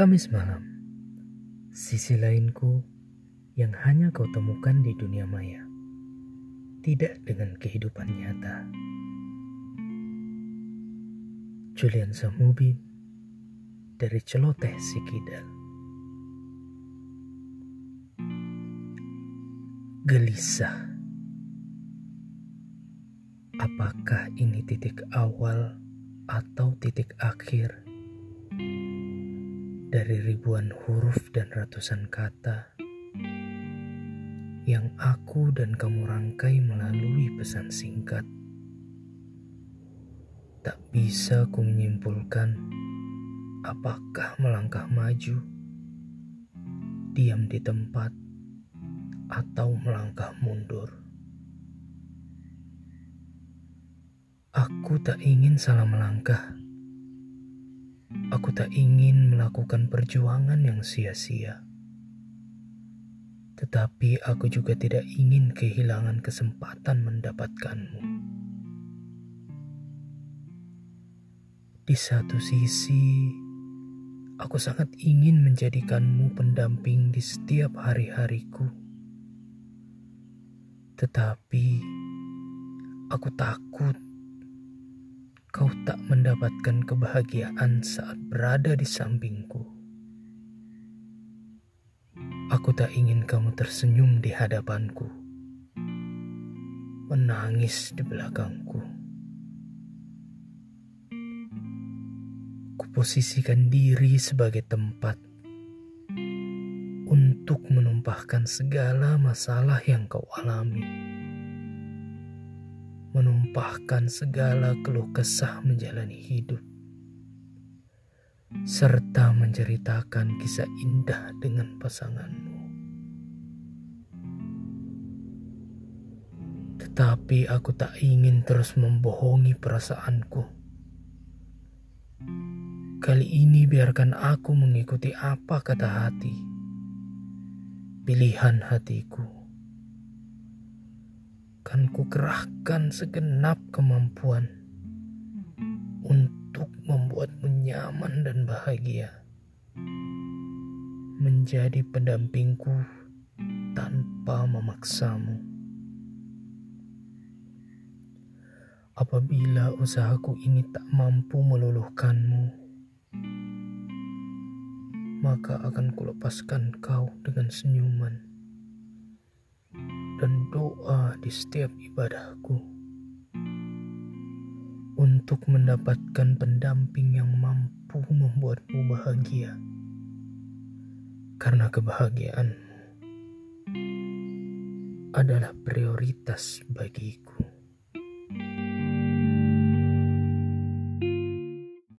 Kamis malam, sisi lainku yang hanya kau temukan di dunia maya, tidak dengan kehidupan nyata. Julian Samubin dari Celoteh Sikidal. Gelisah. Apakah ini titik awal atau titik akhir? Dari ribuan huruf dan ratusan kata yang aku dan kamu rangkai melalui pesan singkat. Tak bisa ku menyimpulkan apakah melangkah maju, diam di tempat, atau melangkah mundur. Aku tak ingin salah melangkah Aku tak ingin melakukan perjuangan yang sia-sia. Tetapi aku juga tidak ingin kehilangan kesempatan mendapatkanmu. Di satu sisi, aku sangat ingin menjadikanmu pendamping di setiap hari-hariku. Tetapi, aku takut kau tak mendapatkan kebahagiaan saat berada di sampingku. Aku tak ingin kamu tersenyum di hadapanku, menangis di belakangku. Kuposisikan diri sebagai tempat untuk menumpahkan segala masalah yang kau alami menumpahkan segala keluh kesah menjalani hidup, serta menceritakan kisah indah dengan pasanganmu. Tetapi aku tak ingin terus membohongi perasaanku. Kali ini biarkan aku mengikuti apa kata hati, pilihan hatiku akan kukerahkan segenap kemampuan untuk membuatmu nyaman dan bahagia. Menjadi pendampingku tanpa memaksamu. Apabila usahaku ini tak mampu meluluhkanmu, maka akan kulepaskan kau dengan senyuman doa di setiap ibadahku untuk mendapatkan pendamping yang mampu membuatmu bahagia karena kebahagiaanmu adalah prioritas bagiku.